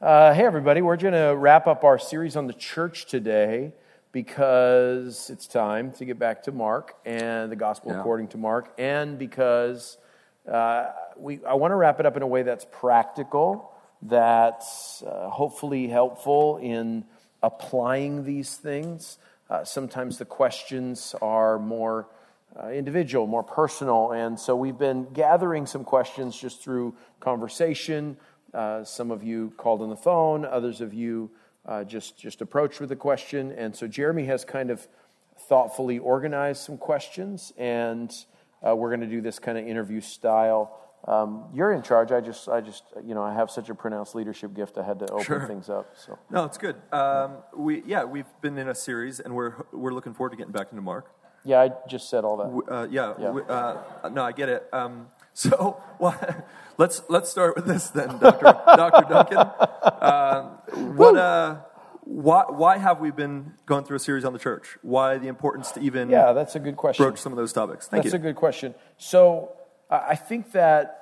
Uh, hey, everybody, we're going to wrap up our series on the church today because it's time to get back to Mark and the gospel Yeah. according to Mark, and because uh, we, I want to wrap it up in a way that's practical, that's uh, hopefully helpful in applying these things. Uh, sometimes the questions are more uh, individual, more personal. And so we've been gathering some questions just through conversation. Uh, some of you called on the phone, others of you uh, just, just approached with a question. And so Jeremy has kind of thoughtfully organized some questions, and uh, we're going to do this kind of interview style. Um, you're in charge. I just, I just, you know, I have such a pronounced leadership gift. I had to open Sure. things up. So No, it's good. Um, we yeah, we've been in a series, and we're we're looking forward to getting back into Mark. yeah, I just said all that. W- Uh, yeah, Yeah. w- uh, no, I get it. Um, so well, let's let's start with this then, Doctor Doctor Duncan. Um, what uh, why why have we been going through a series on the church? Why the importance to even Yeah, that's a good question. broach some of those topics? Thank That's you. a good question. So I I think that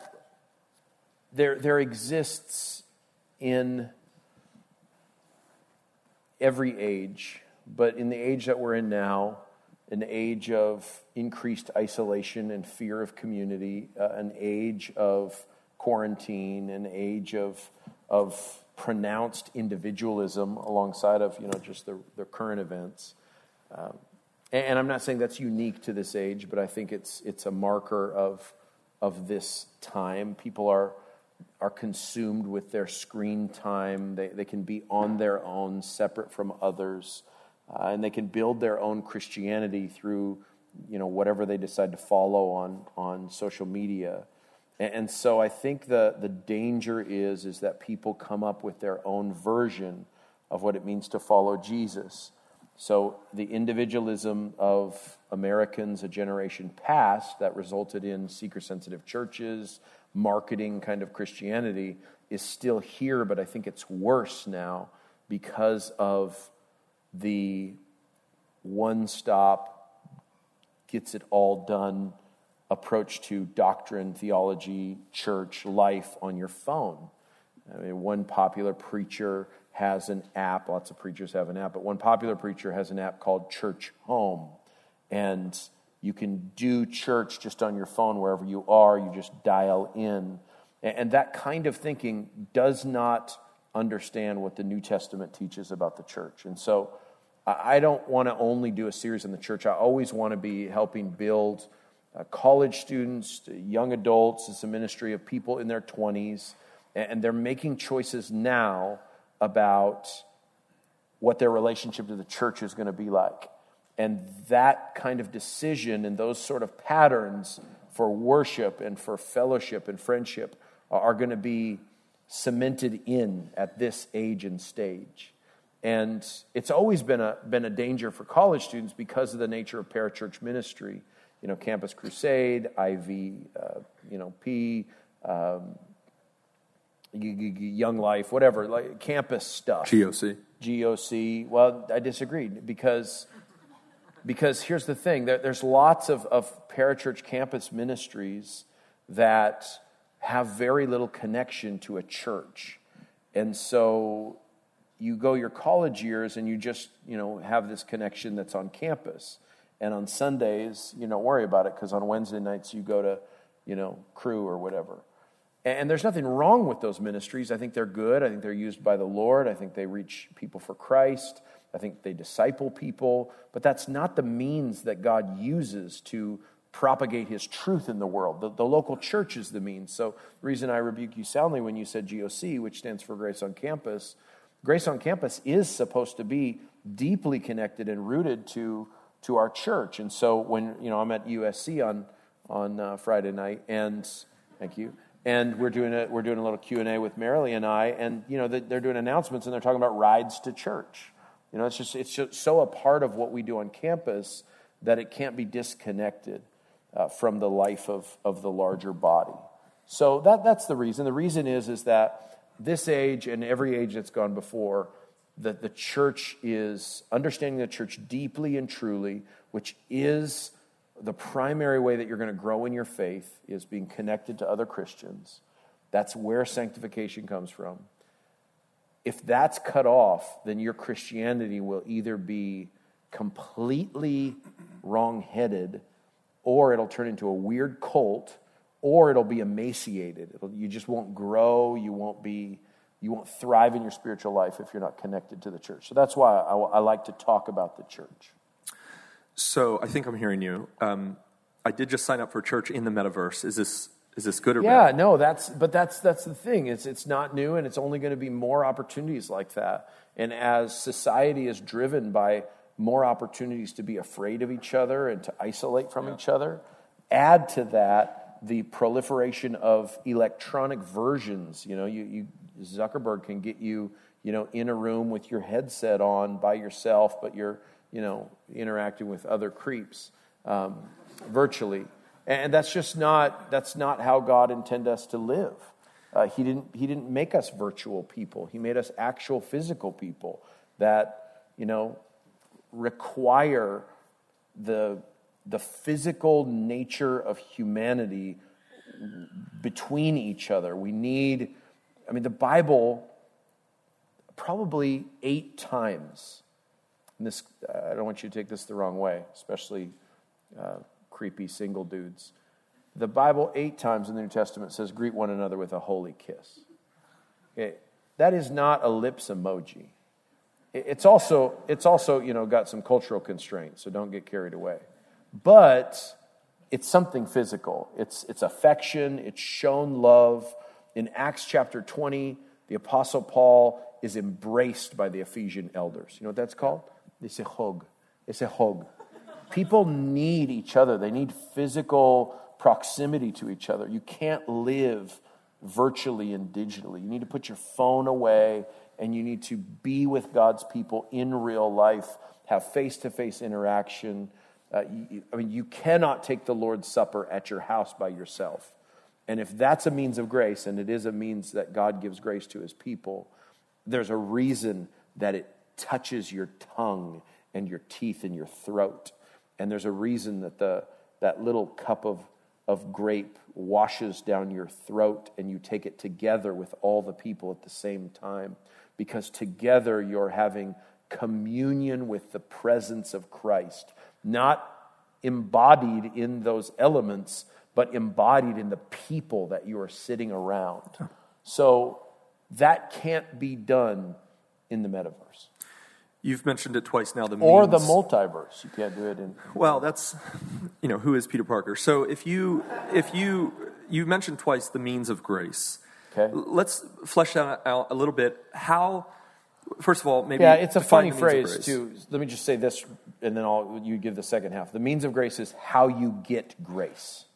there, there exists in every age, but in the age that we're in now, an age of increased isolation and fear of community, uh, an age of quarantine, an age of, of pronounced individualism alongside of you know just the, the current events. Um, and, and I'm not saying that's unique to this age, but I think it's it's a marker of of this time. People are are consumed with their screen time. They they can be on their own, separate from others, uh, and they can build their own Christianity through you know whatever they decide to follow on on social media. And, and so I think the the danger is is that people come up with their own version of what it means to follow Jesus. So the individualism of Americans a generation past that resulted in seeker sensitive churches, marketing kind of Christianity is still here, but I think it's worse now because of the one stop, gets it all done approach to doctrine, theology, church, life on your phone. I mean, one popular preacher has an app, lots of preachers have an app, but one popular preacher has an app called Church Home. And you can do church just on your phone wherever you are, you just dial in. And that kind of thinking does not understand what the New Testament teaches about the church. And so I don't want to only do a series on the church, I always want to be helping build uh, college students, young adults. It's a ministry of people in their 20s, and they're making choices now about what their relationship to the church is going to be like. And that kind of decision and those sort of patterns for worship and for fellowship and friendship are going to be cemented in at this age and stage. And it's always been a, been a danger for college students because of the nature of parachurch ministry. You know, Campus Crusade, IV, uh, you know, P, um, Young Life, whatever, like campus stuff. GOC. GOC. Well, I disagreed because because here's the thing: there, there's lots of, of parachurch campus ministries that have very little connection to a church, and so you go your college years and you just you know have this connection that's on campus, and on Sundays you don't worry about it because on Wednesday nights you go to you know Cru or whatever. And there's nothing wrong with those ministries. I think they're good. I think they're used by the Lord. I think they reach people for Christ. I think they disciple people. But that's not the means that God uses to propagate his truth in the world. The, the local church is the means. So, the reason I rebuke you soundly when you said GOC, which stands for Grace on Campus, Grace on Campus is supposed to be deeply connected and rooted to, to our church. And so, when you know, I'm at USC on, on uh, Friday night, and thank you and we're doing a we're doing a little Q and A with Marilee and I, and you know they- they're doing announcements and they're talking about rides to church. You know, it's just it's just so a part of what we do on campus that it can't be disconnected uh, from the life of of the larger body. So that that's the reason. The reason is is that this age and every age that's gone before, that the church is understanding the church deeply and truly, which is the primary way that you're going to grow in your faith is being connected to other Christians. That's where sanctification comes from. if that's cut off, then your Christianity will either be completely wrong-headed, or it'll turn into a weird cult, or it'll be emaciated. It'll, you just won't grow. You won't be. You won't thrive in your spiritual life if you're not connected to the church. So that's why I, I like to talk about the church. So I think I'm hearing you. Um, I did just sign up for church in the metaverse. Is this is this good or yeah, bad? no, that's but that's that's the thing. It's it's not new, and it's only going to be more opportunities like that. And as society is driven by more opportunities to be afraid of each other and to isolate from yeah. each other, add to that the proliferation of electronic versions. You know, you, you Zuckerberg can get you, you know, in a room with your headset on by yourself, but you're, you know, interacting with other creeps um, virtually. And that's just not, that's not how God intended us to live. Uh, he, didn't, he didn't make us virtual people. He made us actual physical people that, you know, require the, the physical nature of humanity between each other. We need, I mean, the Bible probably eight times, and this, I don't want you to take this the wrong way, especially uh, creepy single dudes. The Bible, eight times in the New Testament, says, greet one another with a holy kiss. Okay? That is not a lips emoji. It's also, it's also, you know, got some cultural constraints, so don't get carried away. But it's something physical. It's, it's affection, it's shown love. In Acts chapter 20, the Apostle Paul is embraced by the Ephesian elders. You know what that's called? It's a hug. It's a hug. People need each other, they need physical proximity to each other. You can't live virtually and digitally. You need to put your phone away and you need to be with God's people in real life, have face to face interaction. Uh, you, I mean, you cannot take the Lord's Supper at your house by yourself. And if that's a means of grace, and it is a means that God gives grace to his people, there's a reason that it touches your tongue and your teeth and your throat. And there's a reason that the, that little cup of, of grape washes down your throat and you take it together with all the people at the same time. Because together you're having communion with the presence of Christ, not embodied in those elements, but embodied in the people that you are sitting around. So that can't be done in the metaverse. You've mentioned it twice now. The or the multiverse. You can't do it in. Well, that's you know who is Peter Parker. So if you if you you mentioned twice the means of grace. Okay. Let's flesh that out a little bit. How? First of all, maybe yeah, it's a funny phrase too. Let me just say this, and then I'll you give the second half. The means of grace is how you get grace.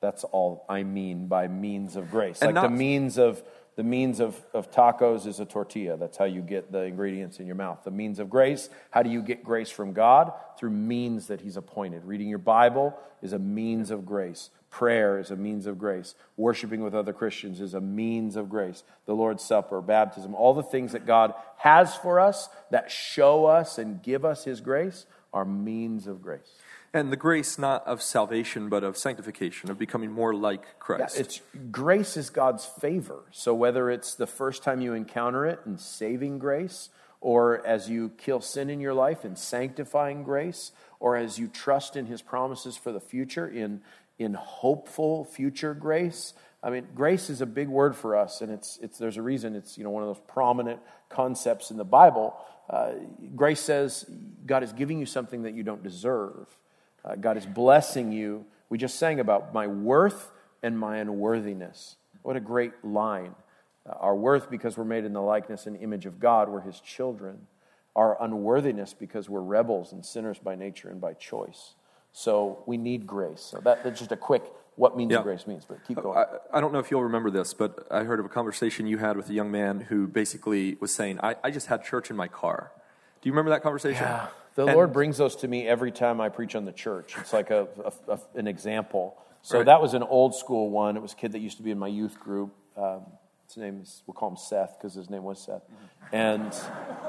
That's all I mean by means of grace, and like not, the means of the means of, of tacos is a tortilla. That's how you get the ingredients in your mouth. The means of grace, how do you get grace from God? Through means that He's appointed. Reading your Bible is a means of grace. Prayer is a means of grace. Worshiping with other Christians is a means of grace. The Lord's Supper, baptism, all the things that God has for us that show us and give us His grace are means of grace. And the grace not of salvation, but of sanctification, of becoming more like Christ. Yeah, it's grace is God's favor. So whether it's the first time you encounter it in saving grace, or as you kill sin in your life in sanctifying grace, or as you trust in his promises for the future in, in hopeful future grace. I mean, grace is a big word for us, and it's, it's, there's a reason it's you know, one of those prominent concepts in the Bible. Uh, grace says God is giving you something that you don't deserve. Uh, God is blessing you. We just sang about my worth and my unworthiness. What a great line. Uh, our worth because we're made in the likeness and image of God, we're his children. Our unworthiness because we're rebels and sinners by nature and by choice. So we need grace. So that, that's just a quick what means yeah. grace means, but keep going. I, I, don't know if you'll remember this, but I heard of a conversation you had with a young man who basically was saying, I, I just had church in my car. Do you remember that conversation? Yeah. The and, Lord brings those to me every time I preach on the church. It's like a, a, a an example. So right. that was an old school one. It was a kid that used to be in my youth group. Um, his name is, we'll call him Seth because his name was Seth. And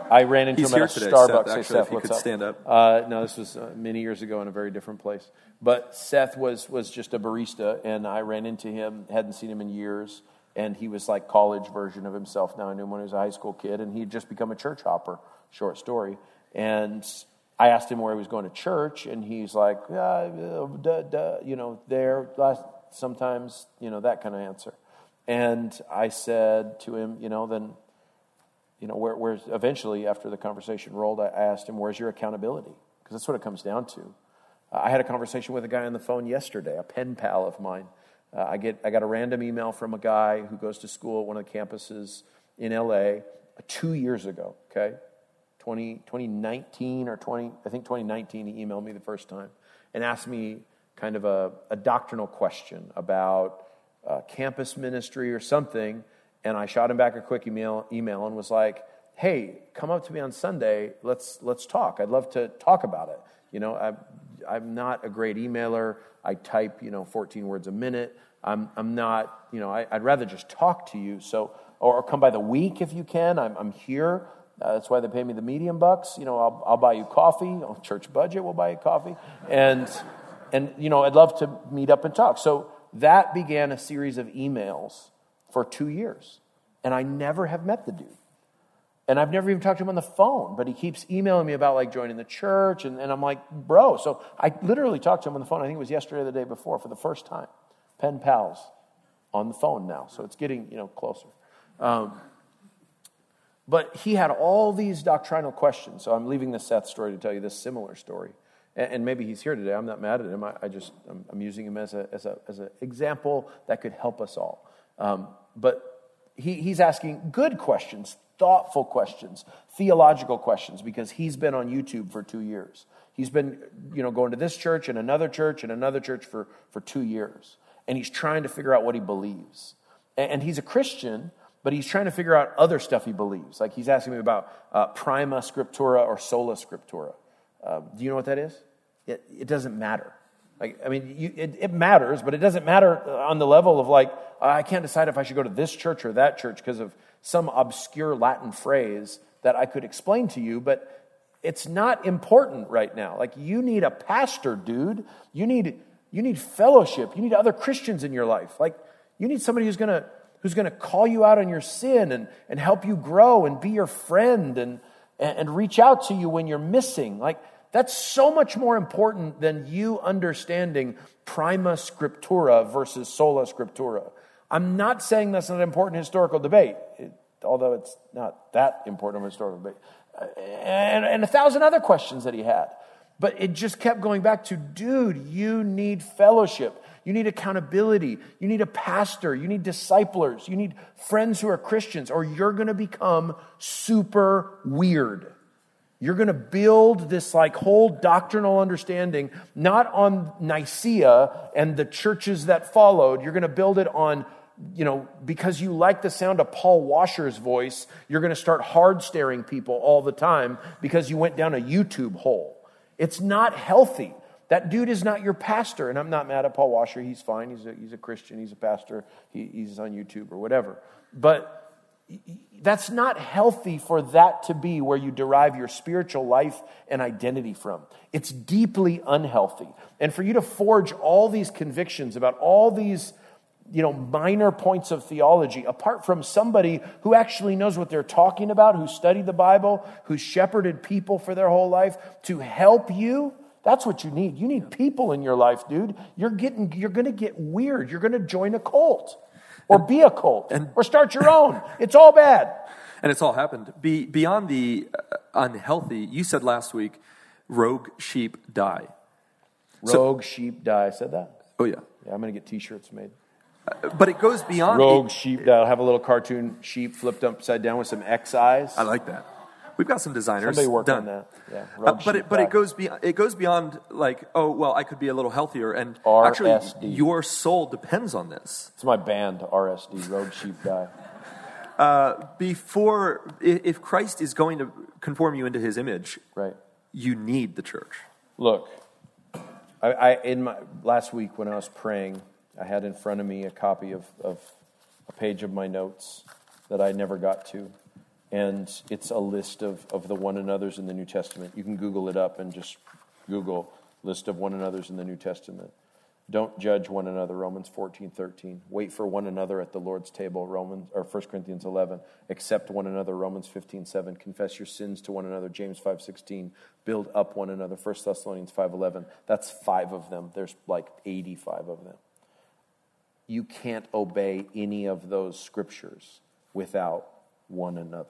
I ran into He's him at a today, Starbucks. Seth, actually, hey, Seth, what's up? stand up. Uh, no, this was uh, many years ago in a very different place. But Seth was, was just a barista, and I ran into him, hadn't seen him in years. and he was like college version of himself. Now I knew him when he was a high school kid, and he had just become a church hopper. Short story. And I asked him where he was going to church, and he's like, yeah, duh, duh, you know, there, last, sometimes, you know, that kind of answer. And I said to him, you know, then, you know, where, where's, eventually after the conversation rolled, I asked him, where's your accountability? Because that's what it comes down to. I had a conversation with a guy on the phone yesterday, a pen pal of mine. Uh, I, get, I got a random email from a guy who goes to school at one of the campuses in LA uh, two years ago, okay? 20, 2019 or 20, I think 2019, he emailed me the first time and asked me kind of a, a doctrinal question about uh, campus ministry or something. And I shot him back a quick email, email and was like, hey, come up to me on Sunday. Let's, let's talk. I'd love to talk about it. You know, I, I'm not a great emailer. I type, you know, 14 words a minute. I'm, I'm not, you know, I, would rather just talk to you. So, or, or, come by the week if you can. I'm, I'm here. Uh, that's why they pay me the medium bucks. You know, I'll, I'll buy you coffee. Church budget, we'll buy you coffee. And, and, you know, I'd love to meet up and talk. So that began a series of emails for two years. And I never have met the dude. And I've never even talked to him on the phone, but he keeps emailing me about like joining the church. And, and I'm like, bro. So I literally talked to him on the phone. I think it was yesterday or the day before for the first time. Pen pals on the phone now. So it's getting, you know, closer. Um, but he had all these doctrinal questions. So I'm leaving the Seth story to tell you this similar story. And, maybe he's here today. I'm not mad at him. I, I just, I'm, I'm, using him as, a, as, a, as an example that could help us all. Um, but he, he's asking good questions, thoughtful questions, theological questions, because he's been on YouTube for two years. He's been, you know, going to this church and another church and another church for, for two years. And he's trying to figure out what he believes. And, and he's a Christian, but he's trying to figure out other stuff he believes. Like he's asking me about uh, prima scriptura or sola scriptura. Uh, do you know what that is? It, it doesn't matter. Like, I mean, you, it, it, matters, but it doesn't matter on the level of like, I can't decide if I should go to this church or that church because of some obscure Latin phrase that I could explain to you, but it's not important right now. Like, you need a pastor, dude. You need, you need fellowship. You need other Christians in your life. Like, you need somebody who's going to who's going to call you out on your sin and, and help you grow and be your friend and, and reach out to you when you're missing. Like, that's so much more important than you understanding prima scriptura versus sola scriptura. I'm not saying that's an important historical debate, it, although it's not that important of a historical debate. Uh, and, and a thousand other questions that he had. But it just kept going back to, dude, you need fellowship. You need accountability. You need a pastor. You need disciplers. You need friends who are Christians, or you're going to become super weird. You're going to build this like whole doctrinal understanding, not on Nicaea and the churches that followed. You're going to build it on, you know, because you like the sound of Paul Washer's voice, you're going to start hard staring people all the time because you went down a YouTube hole. It's not healthy. That dude is not your pastor. And I'm not mad at Paul Washer. He's fine. He's a, he's a Christian. He's a pastor. He, he's on YouTube or whatever. But that's not healthy for that to be where you derive your spiritual life and identity from. It's deeply unhealthy. And for you to forge all these convictions about all these you know minor points of theology apart from somebody who actually knows what they're talking about who studied the bible who shepherded people for their whole life to help you that's what you need. You need people in your life, dude. You're getting you're going to get weird. You're going to join a cult or be a cult and, or start your own. It's all bad. And it's all happened. Be, beyond the uh, unhealthy, you said last week, rogue sheep die. Rogue so, sheep die. I said that? Oh, yeah. Yeah, I'm going to get t shirts made. Uh, but it goes beyond. Rogue sheep die. I'll have a little cartoon sheep flipped upside down with some X eyes. I like that. We've got some designers. Somebody work done. on that. Yeah, uh, but it, but it goes beyond it goes beyond like oh well I could be a little healthier and RSD. actually your soul depends on this. It's my band RSD Rogue Sheep Guy. Uh, before if Christ is going to conform you into His image, right? You need the church. Look, I, I in my last week when I was praying, I had in front of me a copy of, of a page of my notes that I never got to and it's a list of, of the one another's in the New Testament. You can Google it up and just Google list of one another's in the New Testament. Don't judge one another, Romans 14, 13. Wait for one another at the Lord's table, Romans or 1 Corinthians 11. Accept one another, Romans 15, 7. Confess your sins to one another, James 5, 16. Build up one another, 1 Thessalonians 5, 11. That's five of them. There's like 85 of them. You can't obey any of those scriptures without one another.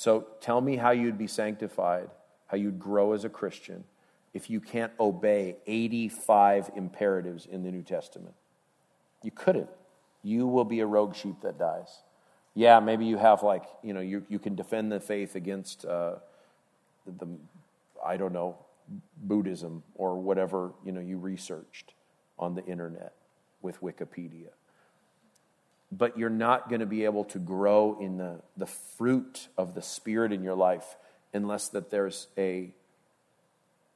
So tell me how you'd be sanctified, how you'd grow as a Christian if you can't obey 85 imperatives in the New Testament. You couldn't. You will be a rogue sheep that dies. Yeah, maybe you have like, you know, you, you can defend the faith against uh, the, I don't know, Buddhism or whatever, you know, you researched on the internet with Wikipedia. But you're not going to be able to grow in the, the fruit of the Spirit in your life unless that there's a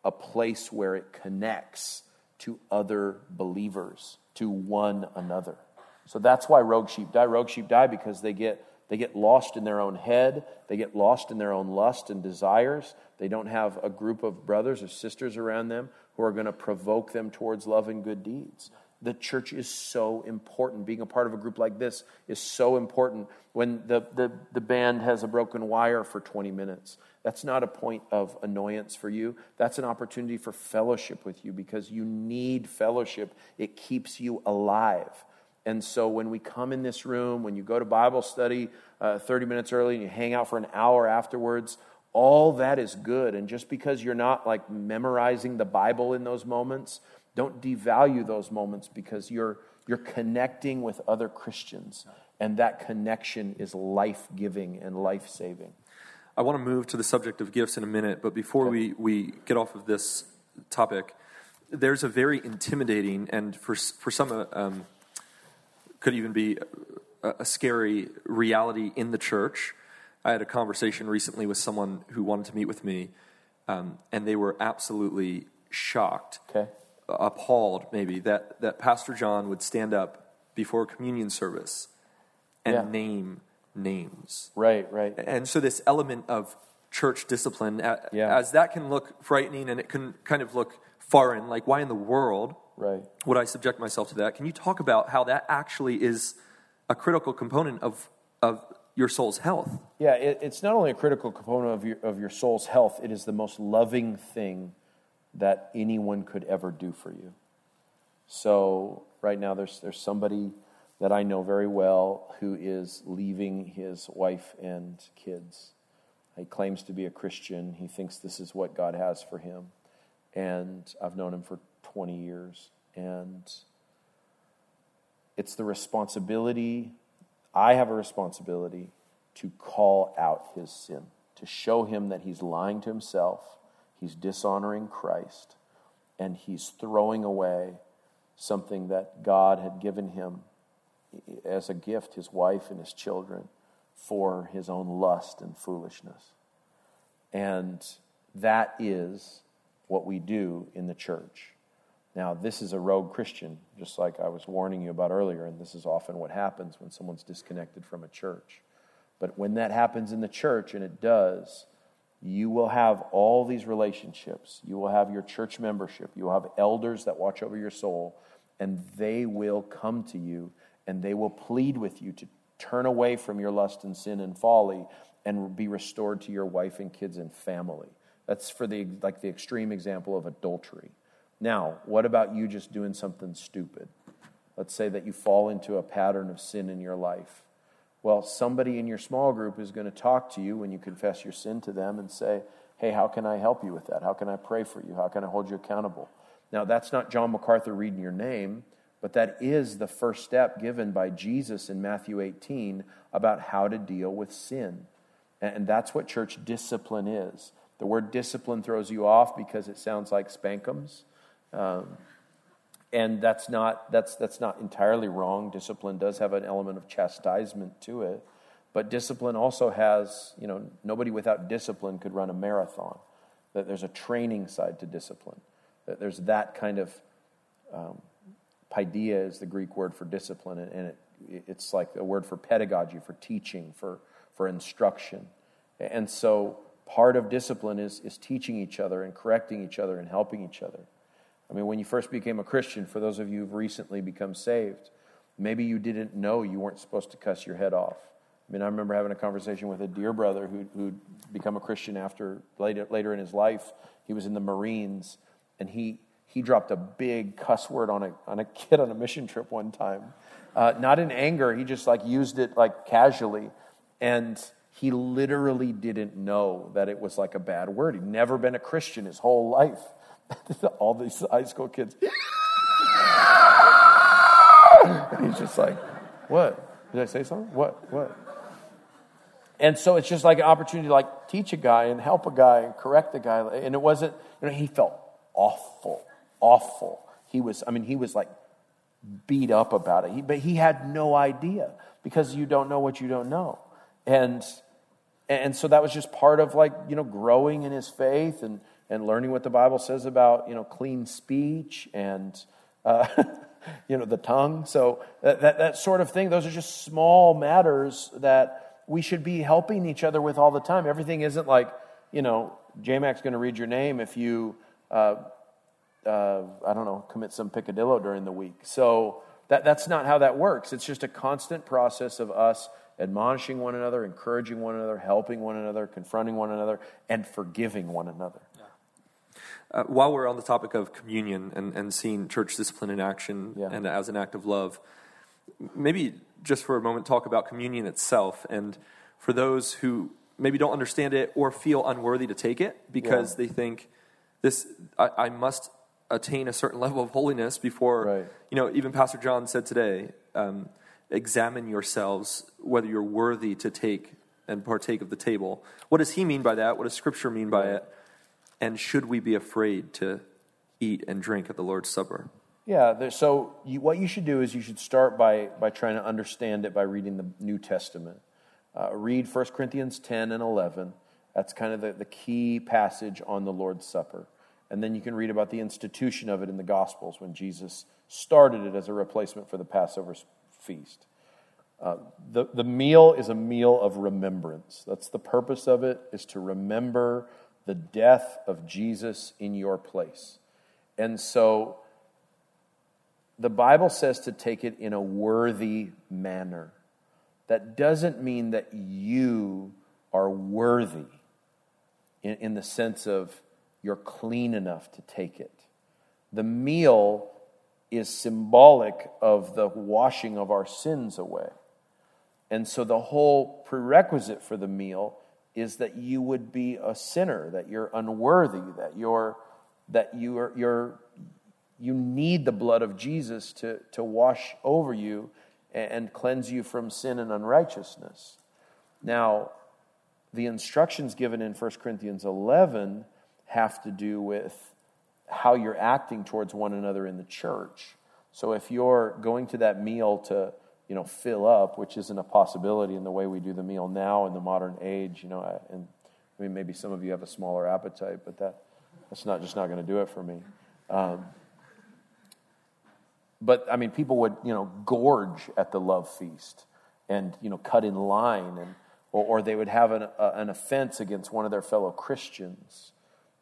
a place where it connects to other believers, to one another. So that's why rogue sheep die. Rogue sheep die because they get, they get lost in their own head, they get lost in their own lust and desires. They don't have a group of brothers or sisters around them who are going to provoke them towards love and good deeds. The church is so important. Being a part of a group like this is so important. When the, the, the band has a broken wire for 20 minutes, that's not a point of annoyance for you. That's an opportunity for fellowship with you because you need fellowship. It keeps you alive. And so when we come in this room, when you go to Bible study uh, 30 minutes early and you hang out for an hour afterwards, all that is good. And just because you're not like memorizing the Bible in those moments, don't devalue those moments because you're, you're connecting with other Christians. And that connection is life giving and life saving. I want to move to the subject of gifts in a minute, but before we, we get off of this topic, there's a very intimidating and for, for some uh, um, could even be a, a scary reality in the church. I had a conversation recently with someone who wanted to meet with me, um, and they were absolutely shocked, okay. Appalled maybe, that, that Pastor John would stand up before a communion service and yeah. name names. Right, right. And so this element of church discipline, yeah. as that can look frightening and it can kind of look foreign, like why in the world right. would I subject myself to that? Can you talk about how that actually is a critical component of, of your soul's health? Yeah, it, it's not only a critical component of your, of your soul's health, it is the most loving thing that anyone could ever do for you. So, right now, there's, there's somebody that I know very well who is leaving his wife and kids. He claims to be a Christian. He thinks this is what God has for him. And I've known him for 20 years. And it's the responsibility, I have a responsibility to call out his sin, to show him that he's lying to himself, he's dishonoring Christ, and he's throwing away something that God had given him as a gift his wife and his children for his own lust and foolishness. And that is what we do in the church. Now, this is a rogue Christian, just like I was warning you about earlier, and this is often what happens when someone's disconnected from a church. But when that happens in the church, and it does, you will have all these relationships. You will have your church membership. You will have elders that watch over your soul, and they will come to you and they will plead with you to turn away from your lust and sin and folly and be restored to your wife and kids and family. That's for the like the extreme example of adultery. Now, what about you just doing something stupid? Let's say that you fall into a pattern of sin in your life. Well, somebody in your small group is going to talk to you when you confess your sin to them and say, Hey, how can I help you with that? How can I pray for you? How can I hold you accountable? Now, that's not John MacArthur reading your name. But that is the first step given by Jesus in Matthew 18 about how to deal with sin. And that's what church discipline is. The word discipline throws you off because it sounds like spankums. Um, and that's not, that's, that's not entirely wrong. Discipline does have an element of chastisement to it. But discipline also has, you know, nobody without discipline could run a marathon. That there's a training side to discipline. That there's that kind of um, Paideia is the Greek word for discipline, and it, it's like a word for pedagogy, for teaching, for, for instruction. And so part of discipline is, is teaching each other and correcting each other and helping each other. I mean, when you first became a Christian, for those of you who've recently become saved, maybe you didn't know you weren't supposed to cuss your head off. I mean, I remember having a conversation with a dear brother who, who'd become a Christian after later, later in his life. He was in the Marines, and he, he dropped a big cuss word on a, on a kid on a mission trip one time. Uh, not in anger, he just like used it like casually. And he literally didn't know that it was like a bad word. He'd never been a Christian his whole life. All these high school kids. and he's just like, what? Did I say something? What? What? And so it's just like an opportunity to like teach a guy and help a guy and correct the guy. And it wasn't, you know, he felt awful, awful. He was, I mean, he was like beat up about it. He, but he had no idea because you don't know what you don't know. And and so that was just part of like, you know, growing in his faith and, and learning what the Bible says about, you know, clean speech and, uh, you know, the tongue. So that, that, that sort of thing, those are just small matters that we should be helping each other with all the time. Everything isn't like, you know, JMac's going to read your name if you, uh, uh, I don't know, commit some picadillo during the week. So that, that's not how that works. It's just a constant process of us admonishing one another, encouraging one another, helping one another, confronting one another, and forgiving one another. Uh, while we're on the topic of communion and, and seeing church discipline in action yeah. and as an act of love, maybe just for a moment talk about communion itself. And for those who maybe don't understand it or feel unworthy to take it because yeah. they think this, I, I, must attain a certain level of holiness before, right. you know, even Pastor John said today, um, examine yourselves whether you're worthy to take and partake of the table. What does he mean by that? What does Scripture mean by it? And should we be afraid to eat and drink at the Lord's Supper? Yeah, so you, what you should do is you should start by, by trying to understand it by reading the New Testament. Uh, read 1 Corinthians 10 and 11. That's kind of the, the key passage on the Lord's Supper. And then you can read about the institution of it in the Gospels when Jesus started it as a replacement for the Passover feast. Uh, the, the meal is a meal of remembrance. That's the purpose of it, is to remember the death of Jesus in your place. And so the Bible says to take it in a worthy manner. That doesn't mean that you are worthy in, in the sense of you're clean enough to take it. The meal is symbolic of the washing of our sins away. And so the whole prerequisite for the meal is that you would be a sinner, that you're unworthy, that you're that you are you're you need the blood of Jesus to, to wash over you and cleanse you from sin and unrighteousness. Now, the instructions given in 1 Corinthians 11 have to do with how you're acting towards one another in the church. So if you're going to that meal to, you know, fill up, which isn't a possibility in the way we do the meal now in the modern age, you know, and I mean maybe some of you have a smaller appetite, but that that's not just not going to do it for me. Um, but I mean, people would, you know, gorge at the love feast and, you know, cut in line and, or, or they would have an, uh, an offense against one of their fellow Christians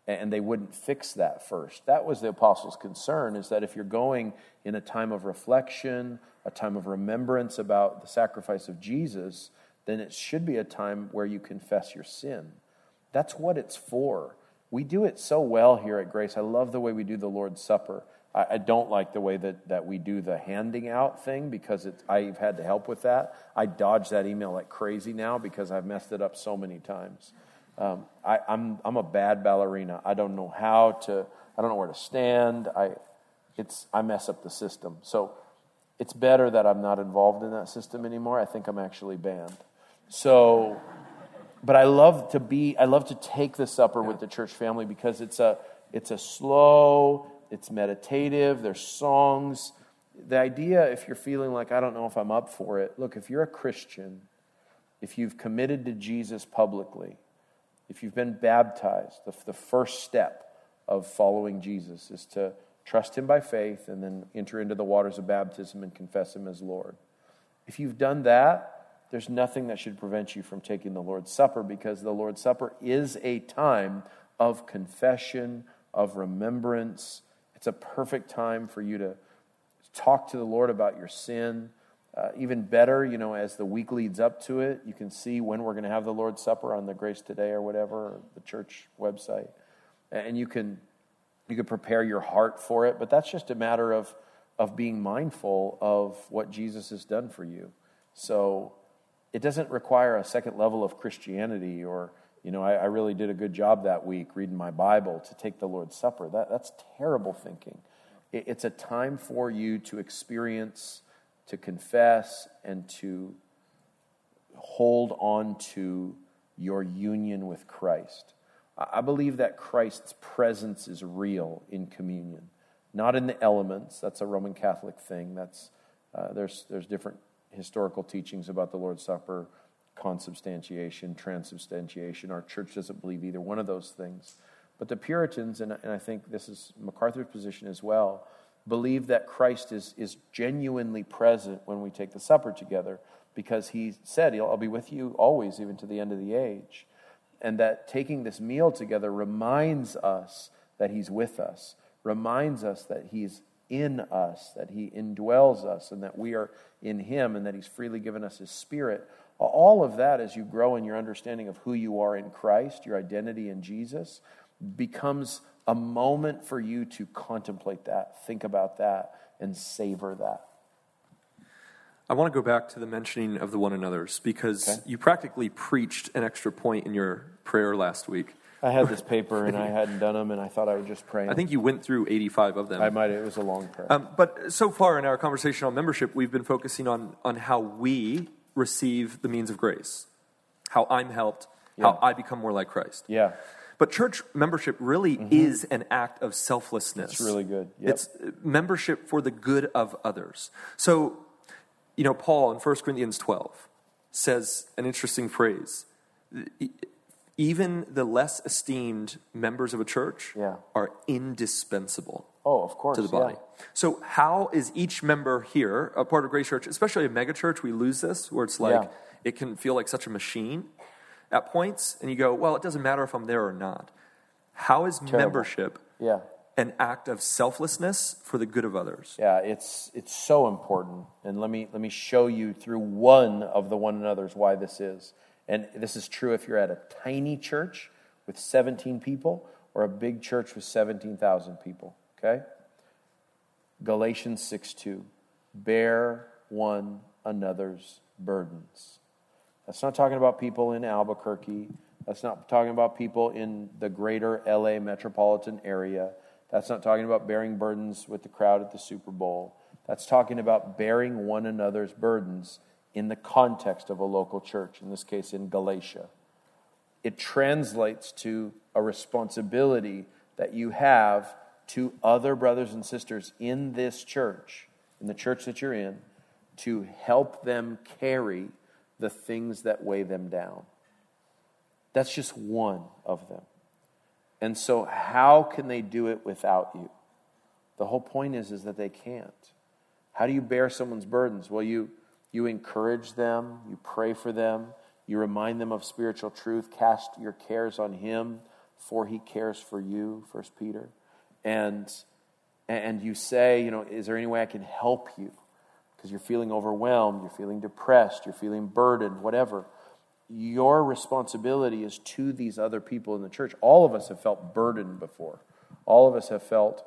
and they wouldn't fix that first. That was the apostles' concern is that if you're going in a time of reflection, a time of remembrance about the sacrifice of Jesus, then it should be a time where you confess your sin. That's what it's for. We do it so well here at Grace. I love the way we do the Lord's Supper. I, I don't like the way that, that we do the handing out thing because it's, I've had to help with that. I dodge that email like crazy now because I've messed it up so many times. Um, I, I'm, I'm a bad ballerina. I don't know how to, I don't know where to stand. I, it's, I mess up the system. So it's better that I'm not involved in that system anymore. I think I'm actually banned. So, but I love to be, I love to take the supper with the church family because it's a, it's a slow, it's meditative, there's songs. The idea, if you're feeling like, I don't know if I'm up for it, look, if you're a Christian, if you've committed to Jesus publicly, if you've been baptized, the, the first step of following Jesus is to trust Him by faith and then enter into the waters of baptism and confess Him as Lord. If you've done that, there's nothing that should prevent you from taking the Lord's Supper because the Lord's Supper is a time of confession, of remembrance. It's a perfect time for you to talk to the Lord about your sin. Uh, even better, you know, as the week leads up to it, you can see when we're going to have the Lord's Supper on the Grace Today or whatever, or the church website. And you can, you can prepare your heart for it, but that's just a matter of, of being mindful of what Jesus has done for you. So it doesn't require a second level of Christianity or, you know, I, I really did a good job that week reading my Bible to take the Lord's Supper. That, that's terrible thinking. It, it's a time for you to experience to confess and to hold on to your union with Christ. I believe that Christ's presence is real in communion, not in the elements. That's a Roman Catholic thing. That's, uh, there's, there's different historical teachings about the Lord's Supper, consubstantiation, transubstantiation. Our church doesn't believe either one of those things. But the Puritans, and, and I think this is MacArthur's position as well, believe that Christ is, is genuinely present when we take the supper together because he said, I'll be with you always, even to the end of the age. And that taking this meal together reminds us that he's with us, reminds us that he's in us, that he indwells us, and that we are in him, and that he's freely given us his spirit. All of that, as you grow in your understanding of who you are in Christ, your identity in Jesus, becomes a moment for you to contemplate that, think about that, and savor that. I want to go back to the mentioning of the one another's because okay. you practically preached an extra point in your prayer last week. I had this paper and I hadn't done them, and I thought I would just pray. I think you went through 85 of them. I might. It was a long prayer. Um, but so far in our conversation on membership, we've been focusing on, on how we receive the means of grace, how I'm helped, yeah. how I become more like Christ. Yeah. But church membership really mm-hmm. is an act of selflessness. It's really good. Yep. It's membership for the good of others. So, you know, Paul in 1 Corinthians 12 says an interesting phrase. Even the less esteemed members of a church yeah. are indispensable. Oh, of course. To the body. Yeah. So, how is each member here, a part of Grace Church, especially a megachurch, we lose this, where it's like, yeah. it can feel like such a machine at points, and you go, well, it doesn't matter if I'm there or not. How is Terrible. membership yeah. an act of selflessness for the good of others? Yeah, it's it's so important. And let me let me show you through one of the one another's why this is. And this is true if you're at a tiny church with 17 people or a big church with 17,000 people, okay? Galatians 6 2. Bear one another's burdens. That's not talking about people in Albuquerque. That's not talking about people in the greater LA metropolitan area. That's not talking about bearing burdens with the crowd at the Super Bowl. That's talking about bearing one another's burdens in the context of a local church, in this case in Galatia. It translates to a responsibility that you have to other brothers and sisters in this church, in the church that you're in, to help them carry the things that weigh them down. That's just one of them. And so, how can they do it without you? The whole point is, is that they can't. How do you bear someone's burdens? Well, you, you encourage them, you pray for them, you remind them of spiritual truth, cast your cares on Him, for He cares for you, First Peter. And, and you say, you know, is there any way I can help you? because you're feeling overwhelmed, you're feeling depressed, you're feeling burdened, whatever. Your responsibility is to these other people in the church. All of us have felt burdened before. All of us have felt,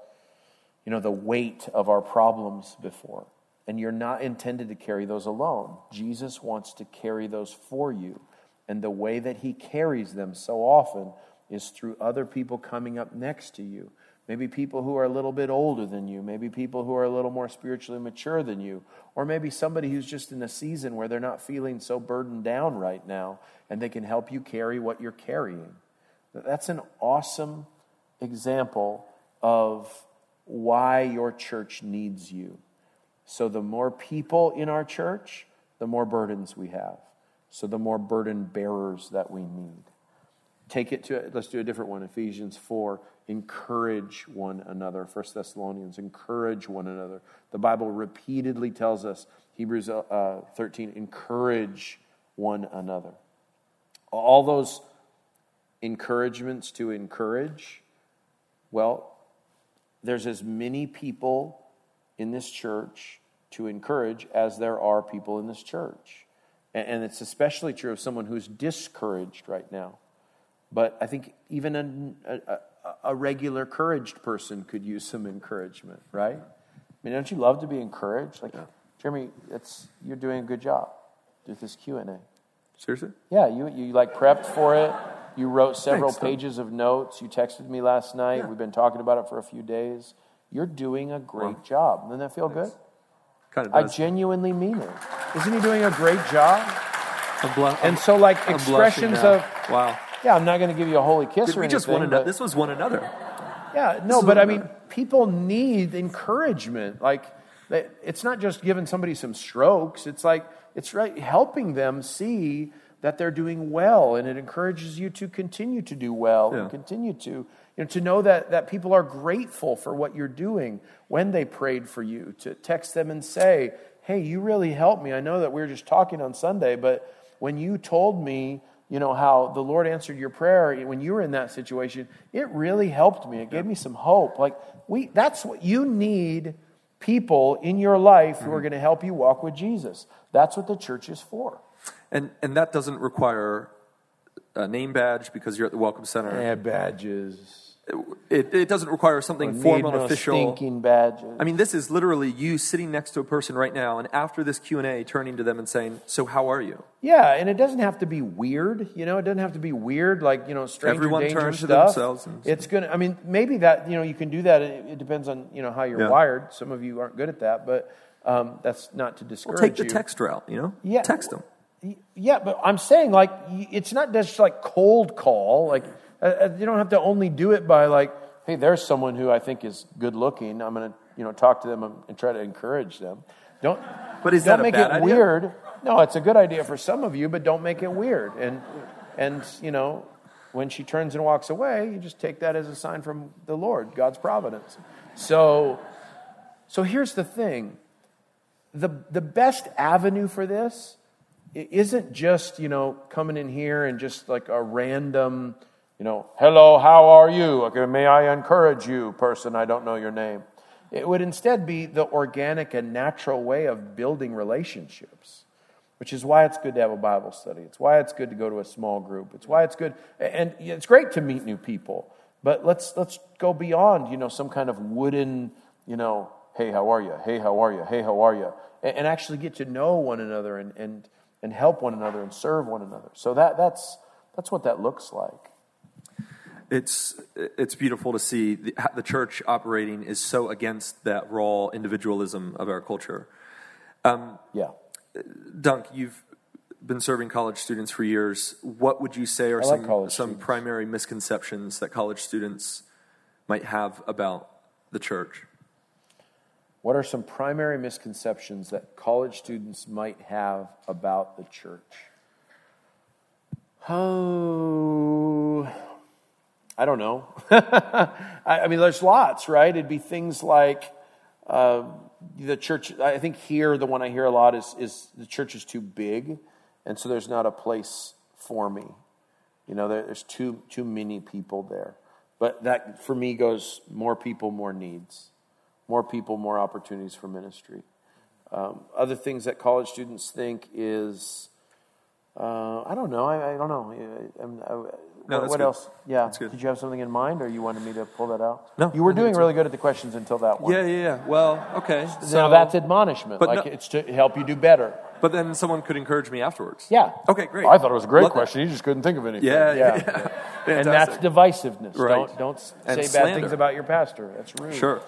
you know, the weight of our problems before. And you're not intended to carry those alone. Jesus wants to carry those for you. And the way that he carries them so often is through other people coming up next to you Maybe people who are a little bit older than you, maybe people who are a little more spiritually mature than you, or maybe somebody who's just in a season where they're not feeling so burdened down right now and they can help you carry what you're carrying. That's an awesome example of why your church needs you. So, the more people in our church, the more burdens we have. So, the more burden bearers that we need. Take it to, let's do a different one Ephesians 4 encourage one another. First Thessalonians, encourage one another. The Bible repeatedly tells us, Hebrews uh, 13, encourage one another. All those encouragements to encourage, well, there's as many people in this church to encourage as there are people in this church. And, and it's especially true of someone who's discouraged right now. But I think even a, a, a regular couraged person could use some encouragement, right? I mean, don't you love to be encouraged? Like, Yeah. Jeremy, it's, you're doing a good job with this Q&A. Seriously? Yeah, you, you like prepped for it. You wrote several Thanks, pages of notes. You texted me last night. Yeah. We've been talking about it for a few days. You're doing a great job. Doesn't that feel good? Kind of I genuinely mean it. Isn't he doing a great job? I'm And so, like I'm expressions of, wow. yeah, I'm not going to give you a holy kiss Did or we just anything. one another? This was one another. yeah, no, but I mean, people need encouragement. Like, it's not just giving somebody some strokes. It's like it's right helping them see that they're doing well, and it encourages you to continue to do well Yeah. and continue to you know to know that that people are grateful for what you're doing when they prayed for you. To text them and say, "Hey, you really helped me. I know that we were just talking on Sunday, but when you told me." you know how the lord answered your prayer when you were in that situation it really helped me it gave me some hope like we that's what you need people in your life who are mm-hmm. going to help you walk with jesus that's what the church is for And, and that doesn't require a name badge because you're at the Welcome Center. yeah badges It, it doesn't require something Need formal no official. stinking badges I mean, this is literally you sitting next to a person right now, and after this Q and A, turning to them and saying, "So, how are you?" yeah and it doesn't have to be weird you know it doesn't have to be weird like you know stranger Everyone danger turns to stuff themselves and- it's gonna i mean maybe that you know you can do that it, it depends on you know how you're Yeah. wired some of you aren't good at that but um, that's not to discourage Well, take the you. text route. You know, Yeah. text them. Yeah, but I'm saying like it's not just like cold call. Like Uh, uh, you don't have to only do it by like, hey, there's someone who I think is good looking. I'm gonna you know talk to them and, try to encourage them. Don't. But is don't that a make bad it idea? weird. No, it's a good idea for some of you, but don't make it weird. And and you know when she turns and walks away, you just take that as a sign from the Lord, God's providence. So so here's the thing the, the best avenue for this isn't just, you know, coming in here and just like a random, you know, hello, how are you? Okay, may I encourage you, person, I don't know your name. It would instead be the organic and natural way of building relationships, which is why it's good to have a Bible study. It's why it's good to go to a small group. It's why it's good, and it's great to meet new people. But let's let's go beyond, you know, some kind of wooden, you know, hey, how are you? Hey, how are you? Hey, how are you? And, and actually get to know one another and, and and help one another and serve one another. So that that's that's what that looks like. It's it's beautiful to see the, the church operating is so against that raw individualism of our culture. Um, yeah. Dunk, you've been serving college students for years. What would you say are like some some students. primary misconceptions that college students might have about the church? What are some primary misconceptions that college students might have about the church? Oh, I don't know. I, I mean, there's lots, right? It'd be things like uh, the church. I think here, the one I hear a lot is, is the church is too big, and so there's not a place for me. You know, there, there's too too many people there. But that for me goes more people, more needs more people, more opportunities for ministry. Um, other things that college students think is, uh, I don't know. I, I don't know. I, No, what that's what good. else? Yeah. That's good. Did you have something in mind, or you wanted me to pull that out? No, You were doing really good at the questions until that one. Yeah, yeah, yeah. Well, okay. So that's admonishment. But Like no- it's to help you do better. But then someone could encourage me afterwards. Yeah. Okay, great. I thought it was a great Love that. question. You just couldn't think of anything. Yeah, yeah, yeah. And that's divisiveness. Right. Don't don't say And bad slander. things about your pastor. That's rude. Sure.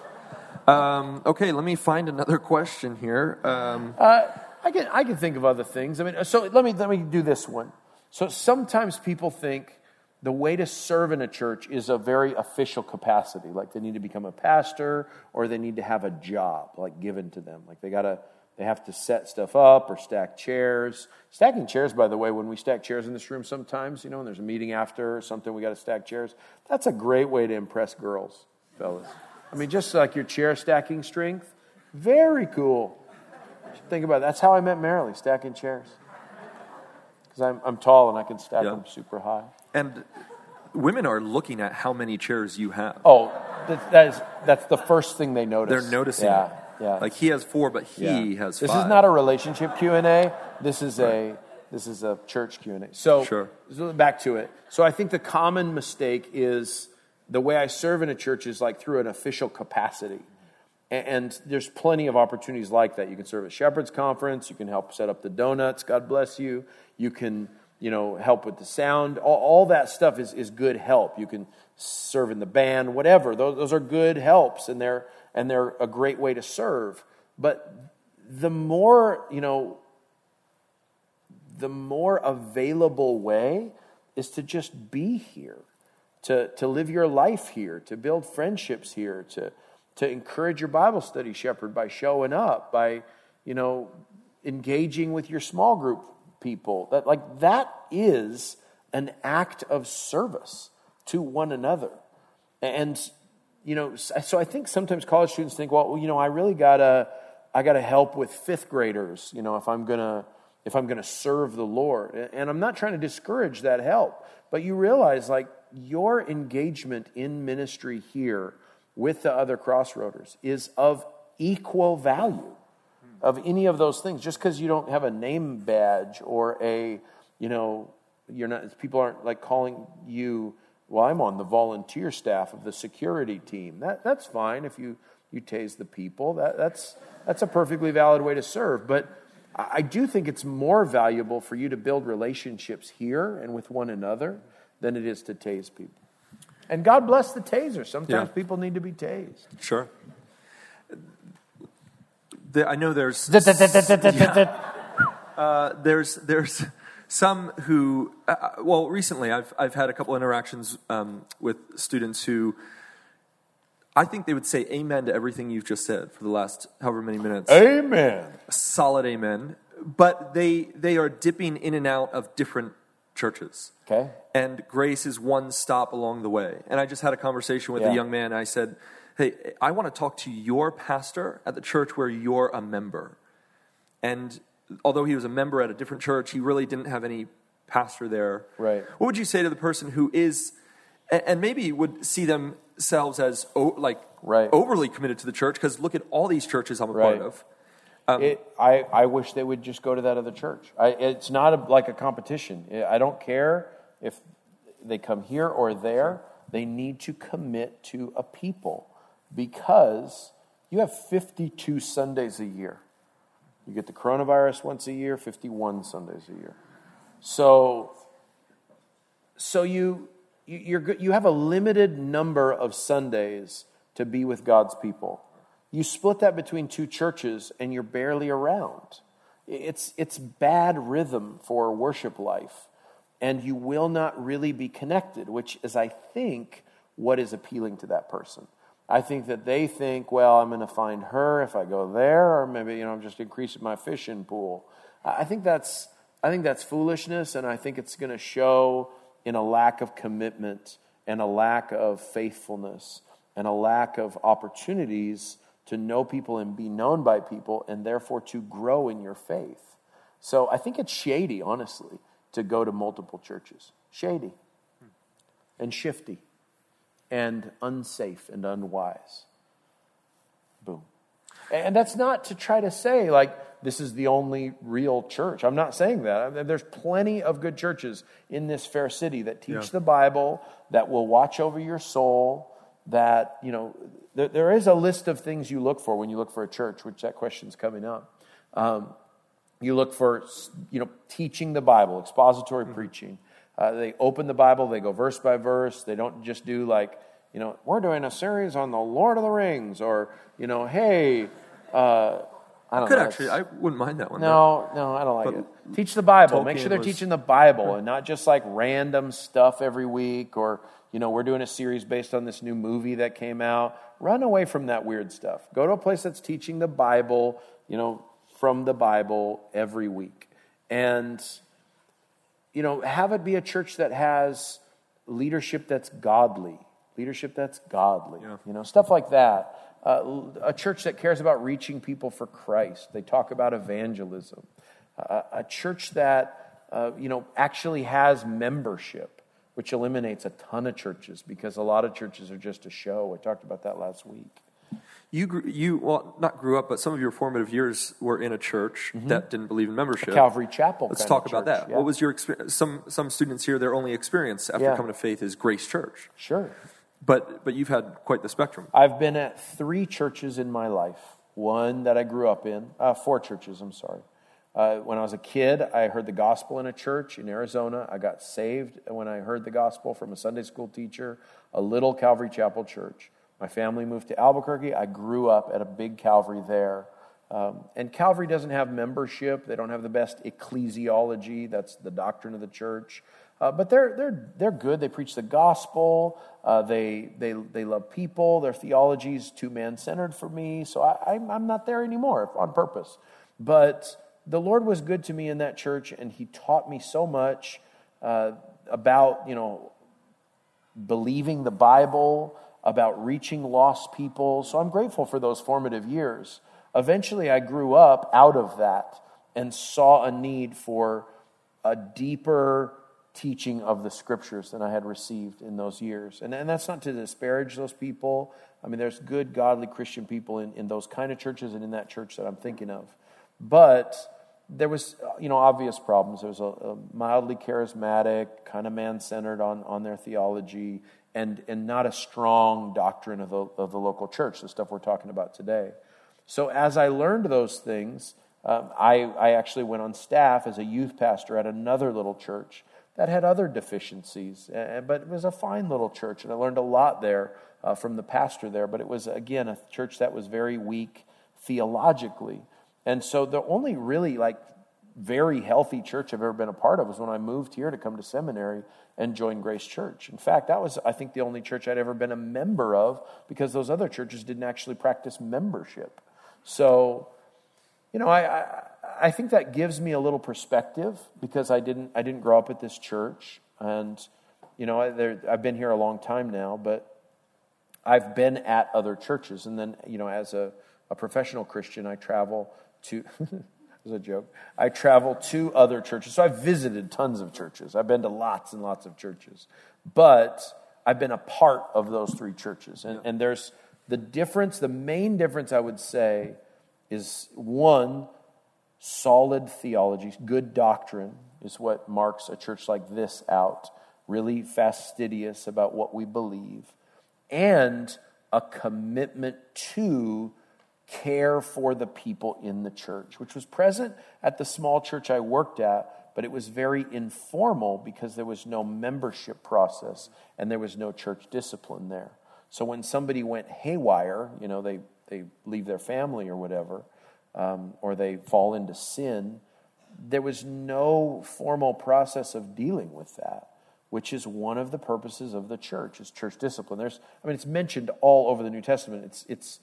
Um, okay, let me find another question here. Um, Uh, I can I can think of other things. I mean, so let me let me do this one. So sometimes people think the way to serve in a church is a very official capacity, like they need to become a pastor or they need to have a job like given to them, like they gotta they have to set stuff up or stack chairs. Stacking chairs, by the way, when we stack chairs in this room, sometimes you know, when there's a meeting after or something, we got to stack chairs. That's a great way to impress girls, fellas. I mean, just like your chair stacking strength, very cool. Think about it. That's how I met Marilee, stacking chairs. Because I'm, I'm tall and I can stack Yeah. them super high. And women are looking at how many chairs you have. Oh, that, that is that's the first thing they notice. They're noticing. Yeah, yeah. Like he has four, but he Yeah. has This is not a relationship Q and A. This is a this is a church Q and A. So, Sure. so back to it. So I think the common mistake is the way I serve in a church is like through an official capacity. And there's plenty of opportunities like that. You can serve at Shepherd's Conference. You can help set up the donuts. God bless you. You can, you know, help with the sound. All, all that stuff is, is good help. You can serve in the band, whatever. Those, those are good helps, and they're and they're a great way to serve. But the more, you know, the more available way is to just be here, to, to live your life here, to build friendships here, to, to encourage your Bible study, Shepherd, by showing up, by, you know, engaging with your small group people. That like that is an act of service to one another. And you know, so I think sometimes college students think, well, you know, I really gotta, I gotta help with fifth graders. You know, if I'm gonna, if I'm gonna serve the Lord, and I'm not trying to discourage that help, but you realize like your engagement in ministry here with the other crossroaders is of equal value of any of those things. Just because you don't have a name badge or a, you know, you're not, people aren't like calling you, well, I'm on the volunteer staff of the security team. That, that's fine if you, you tase the people. That, that's, that's a perfectly valid way to serve. But I do think it's more valuable for you to build relationships here and with one another than it is to tase people. And God bless the taser. Sometimes Yeah. people need to be tased. Sure. The, I know there's uh, there's there's some who uh, well recently I've I've had a couple interactions um, with students who I think they would say amen to everything you've just said for the last however many minutes. Amen. Solid amen. But they they are dipping in and out of different churches. Okay. And grace is one stop along the way. And I just had a conversation with Yeah. a young man. I said, Hey, I want to talk to your pastor at the church where you're a member. And although he was a member at a different church, he really didn't have any pastor there. Right. What would you say to the person who is, and maybe would see themselves as like Right. overly committed to the church? Because look at all these churches I'm a Right. part of. it, um, I, I wish they would just go to that other church. I, it's not a, like a competition. I don't care if they come here or there. They need to commit to a people because you have 52 Sundays a year. You get the coronavirus once a year, 51 Sundays a year. So, so you, you, you have a limited number of Sundays to be with God's people. You split that between two churches and you're barely around. It's, it's bad rhythm for worship life, and you will not really be connected, which is, I think, what is appealing to that person. I think that they think, well, I'm going to find her if I go there, or maybe you know I'm just increasing my fishing pool. I think that's I think that's foolishness, and I think it's going to show in a lack of commitment and a lack of faithfulness and a lack of opportunities to know people and be known by people, and therefore to grow in your faith. So I think it's shady, honestly, to go to multiple churches. Shady hmm. and shifty and unsafe and unwise. Boom. And that's not to try to say, like, this is the only real church. I'm not saying that. I mean, There's plenty of good churches in this fair city that teach Yeah. the Bible, that will watch over your soul, that, you know, there, there is a list of things you look for when you look for a church, which that question's coming up. Um, you look for, you know, teaching the Bible, expository preaching. Uh, they open the Bible, they go verse by verse. They don't just do like, you know, we're doing a series on the Lord of the Rings, or you know, hey, uh, I don't Could know. actually, I wouldn't mind that one. No, no, I don't like But it. Teach the Bible. Make sure they're was- teaching the Bible and not just like random stuff every week or, you know, we're doing a series based on this new movie that came out. Run away from that weird stuff. Go to a place that's teaching the Bible, you know, from the Bible every week. And, you know, have it be a church that has leadership that's godly, leadership that's godly, Yeah. you know, stuff like that. Uh, a church that cares about reaching people for Christ. They talk about evangelism. Uh, a church that, uh, you know, actually has membership. which eliminates a ton of churches because a lot of churches are just a show. I talked about that last week. You, grew, you well, not grew up, but some of your formative years were in a church that didn't believe in membership. Mm-hmm. Calvary Chapel. Let's talk about church, that. yeah. What was your experience? Some some students here, their only experience after Yeah. coming to faith is Grace Church, Sure. but but you've had quite the spectrum. I've been at three churches in my life. One that I grew up in, uh, four churches, I'm sorry. Uh, when I was a kid, I heard the gospel in a church in Arizona. I got saved when I heard the gospel from a Sunday school teacher, a little Calvary Chapel church. My family moved to Albuquerque. I grew up at a big Calvary there. Um, and Calvary doesn't have membership, they don't have the best ecclesiology, that's the doctrine of the church. Uh, but they're, they're, they're good. They preach the gospel. Uh, they, they, they love people. Their theology is too man centered for me. So I, I'm, not there anymore on purpose. But the Lord was good to me in that church, and He taught me so much uh, about, you know, believing the Bible, about reaching lost people. So I'm grateful for those formative years. Eventually, I grew up out of that and saw a need for a deeper teaching of the scriptures than I had received in those years. And, and that's not to disparage those people. I mean, there's good, godly Christian people in, in those kind of churches and in that church that I'm thinking of. But there was, uh, you know, obvious problems. There was a, a mildly charismatic, kind of man-centered on, on their theology, and, and not a strong doctrine of the, of the local church, the stuff we're talking about today. So as I learned those things, um, I, I actually went on staff as a youth pastor at another little church that had other deficiencies, but it was a fine little church, and I learned a lot there uh, from the pastor there. But it was, again, a church that was very weak theologically. And so the only really like very healthy church I've ever been a part of was when I moved here to come to seminary and join Grace Church. In fact, that was, I think, the only church I'd ever been a member of because those other churches didn't actually practice membership. So, you know, I, I, I think that gives me a little perspective because I didn't, I didn't grow up at this church. And, you know, I, there, I've been here a long time now, but I've been at other churches. And then, you know, as a, a professional Christian, I travel to, as a joke, I travel to other churches. So I've visited tons of churches. I've been to lots and lots of churches. But I've been a part of those three churches. And, and there's the difference, the main difference I would say is one, solid theology, good doctrine is what marks a church like this out. Really fastidious about what we believe, and a commitment to care for the people in the church, which was present at the small church I worked at, but it was very informal because there was no membership process and there was no church discipline there. So when somebody went haywire, you know, they, they leave their family or whatever, um, or they fall into sin, there was no formal process of dealing with that which is one of the purposes of the church is church discipline there's i mean it's mentioned all over the new testament it's it's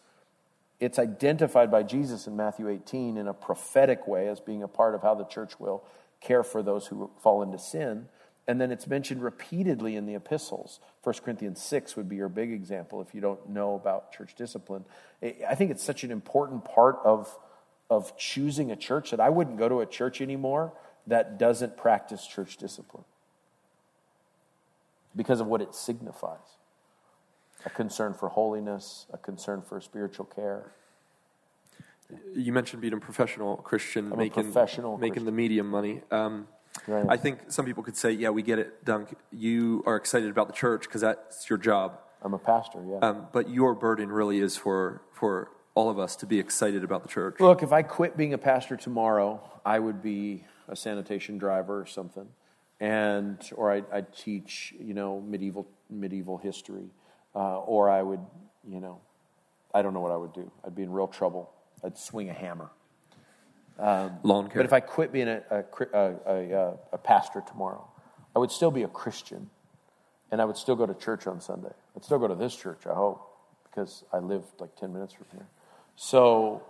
it's identified by jesus in matthew 18 in a prophetic way as being a part of how the church will care for those who fall into sin. And then it's mentioned repeatedly in the epistles. 1 corinthians 6 would be your big example if you don't know about church discipline. I think it's such an important part of of choosing a church that i wouldn't go to a church anymore that doesn't practice church discipline because of what it signifies a concern for holiness, a concern for spiritual care. You mentioned being a professional Christian, I'm making professional making Christian. the medium money. Um, Right. I think some people could say, "Yeah, we get it, Dunk. You are excited about the church because that's your job." I'm a pastor, yeah. Um, but your burden really is for for all of us to be excited about the church. Look, if I quit being a pastor tomorrow, I would be a sanitation driver or something, and or I, I'd teach, you know, medieval medieval history, uh, or I would, you know, I don't know what I would do. I'd be in real trouble. I'd swing a hammer. Lawn care. But if I quit being a, a, a, a, a pastor tomorrow, I would still be a Christian, and I would still go to church on Sunday. I'd still go to this church, I hope, because I live like 10 minutes from here. So,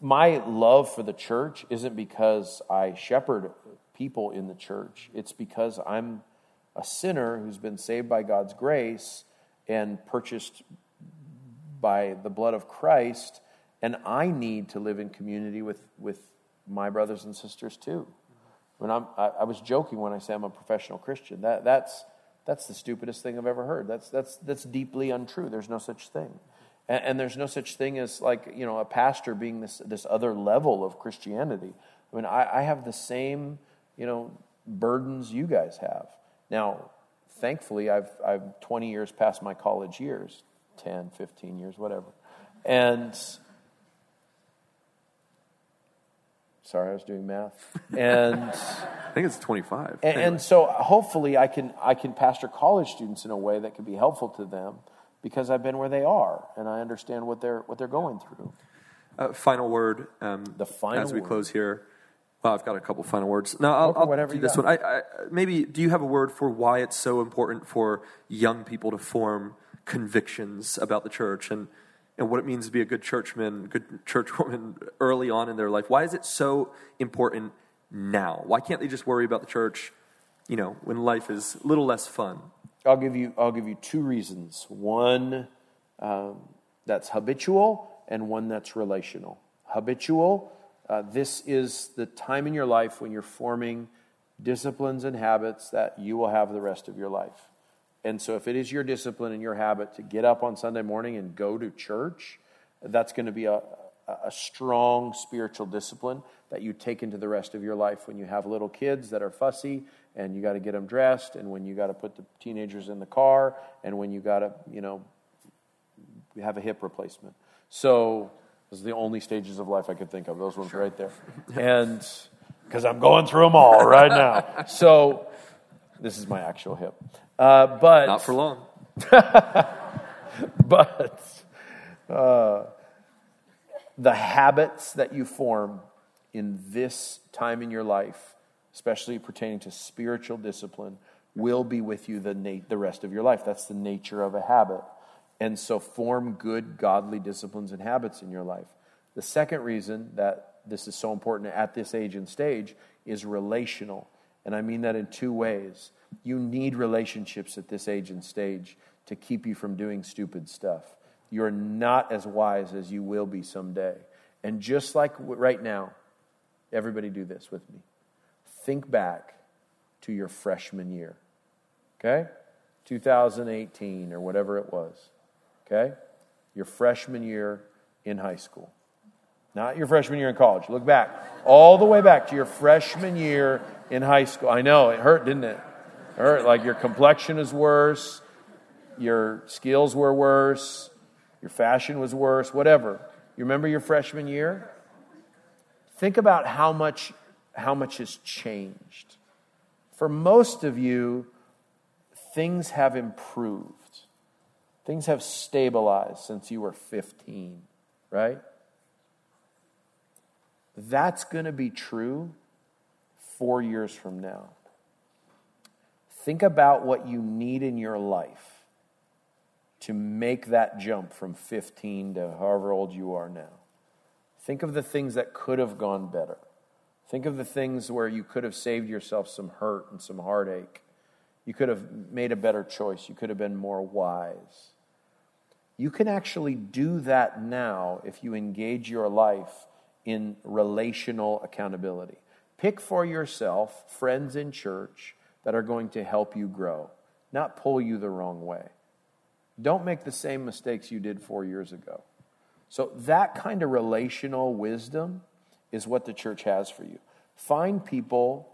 my love for the church isn't because I shepherd people in the church, it's because I'm a sinner who's been saved by God's grace and purchased by the blood of Christ, and I need to live in community with, with my brothers and sisters too. When I'm, I, I was joking when I say I'm a professional Christian. That, that's, that's the stupidest thing I've ever heard. That's, that's, that's deeply untrue. There's no such thing. And, and, there's no such thing as like, you know, a pastor being this, this other level of Christianity. I mean, I, I have the same, you know, burdens you guys have. Now, thankfully, I've, I've 20 years past my college years, 10, 15 years, whatever. And sorry, I was doing math. And I think it's 25. And, anyway. and, so hopefully I can, I can pastor college students in a way that can be helpful to them because I've been where they are and I understand what they're, what they're going through. Uh, final word um, the final as we word. close here. Well, I've got a couple final words. No, I'll, I'll whatever do this got. one. I, I, maybe, do you have a word for why it's so important for young people to form convictions about the church and, and what it means to be a good churchman, good churchwoman early on in their life? Why is it so important now? Why can't they just worry about the church, you know, when life is a little less fun? I'll give you, I'll give you two reasons. One um, that's habitual and one that's relational. Habitual uh, this is the time in your life when you're forming disciplines and habits that you will have the rest of your life. And so, if it is your discipline and your habit to get up on Sunday morning and go to church, that's going to be a, a strong spiritual discipline that you take into the rest of your life when you have little kids that are fussy and you got to get them dressed, and when you got to put the teenagers in the car, and when you got to, you know, have a hip replacement. So, those are the only stages of life I could think of. Those ones sure. right there. And because I'm going through them all right now. So this is my actual hip. Uh, but not for long. but uh, the habits that you form in this time in your life, especially pertaining to spiritual discipline, will be with you the, na- the rest of your life. That's the nature of a habit. And so form good, godly disciplines and habits in your life. The second reason that this is so important at this age and stage is relational. And I mean that in two ways. You need relationships at this age and stage to keep you from doing stupid stuff. You're not as wise as you will be someday. And just like right now, everybody do this with me. Think back to your freshman year. Okay? 2018 or whatever it was. Okay? Your freshman year in high school. Not your freshman year in college. Look back. All the way back to your freshman year in high school. I know, it hurt, didn't it? it hurt. Like your complexion is worse, your skills were worse, your fashion was worse, whatever. You remember your freshman year? Think about how much how much has changed. For most of you, things have improved. Things have stabilized since you were 15, right? That's going to be true four years from now. Think about what you need in your life to make that jump from 15 to however old you are now. Think of the things that could have gone better. Think of the things where you could have saved yourself some hurt and some heartache. You could have made a better choice. You could have been more wise. You can actually do that now if you engage your life in relational accountability. Pick for yourself friends in church that are going to help you grow, not pull you the wrong way. Don't make the same mistakes you did four years ago. So, that kind of relational wisdom is what the church has for you. Find people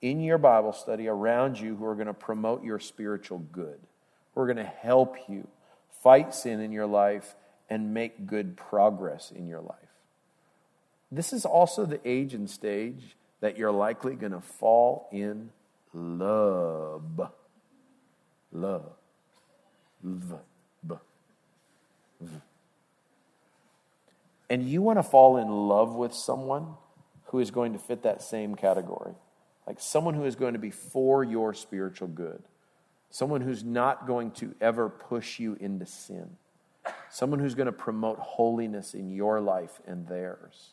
in your Bible study around you who are going to promote your spiritual good, who are going to help you fight sin in your life and make good progress in your life. This is also the age and stage that you're likely going to fall in love. Love. Love. And you want to fall in love with someone who is going to fit that same category. Like someone who is going to be for your spiritual good. Someone who's not going to ever push you into sin. Someone who's going to promote holiness in your life and theirs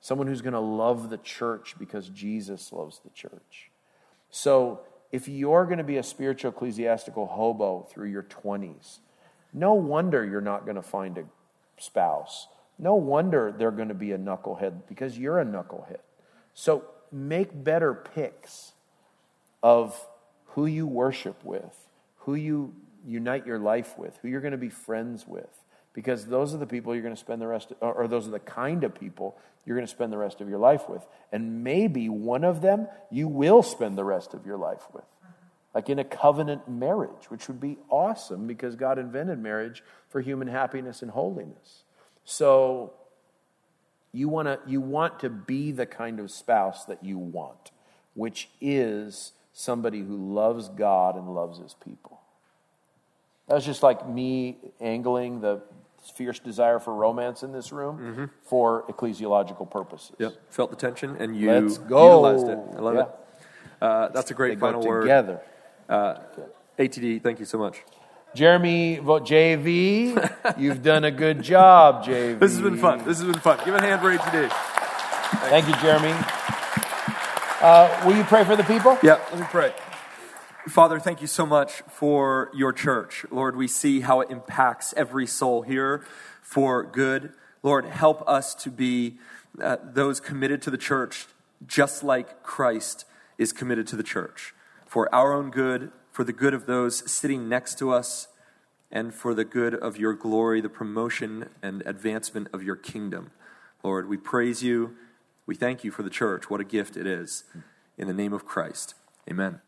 someone who's going to love the church because Jesus loves the church. So, if you're going to be a spiritual ecclesiastical hobo through your 20s, no wonder you're not going to find a spouse. No wonder they're going to be a knucklehead because you're a knucklehead. So, make better picks of who you worship with, who you unite your life with, who you're going to be friends with, because those are the people you're going to spend the rest, of, or those are the kind of people you're going to spend the rest of your life with. And maybe one of them you will spend the rest of your life with, like in a covenant marriage, which would be awesome because God invented marriage for human happiness and holiness. So you want to you want to be the kind of spouse that you want, which is somebody who loves God and loves his people. That was just like me angling the fierce desire for romance in this room mm-hmm. for ecclesiological purposes. Yep, felt the tension and you Let's go. utilized it. I love yeah. it. Uh, that's a great they final word. Together. Uh, ATD, thank you so much. Jeremy, JV, you've done a good job, JV. This has been fun. This has been fun. Give a hand for ATD. Thank you, Jeremy. Uh, will you pray for the people? Yeah, let me pray. Father, thank you so much for your church. Lord, we see how it impacts every soul here for good. Lord, help us to be uh, those committed to the church just like Christ is committed to the church for our own good, for the good of those sitting next to us, and for the good of your glory, the promotion and advancement of your kingdom. Lord, we praise you. We thank you for the church. What a gift it is. In the name of Christ. Amen.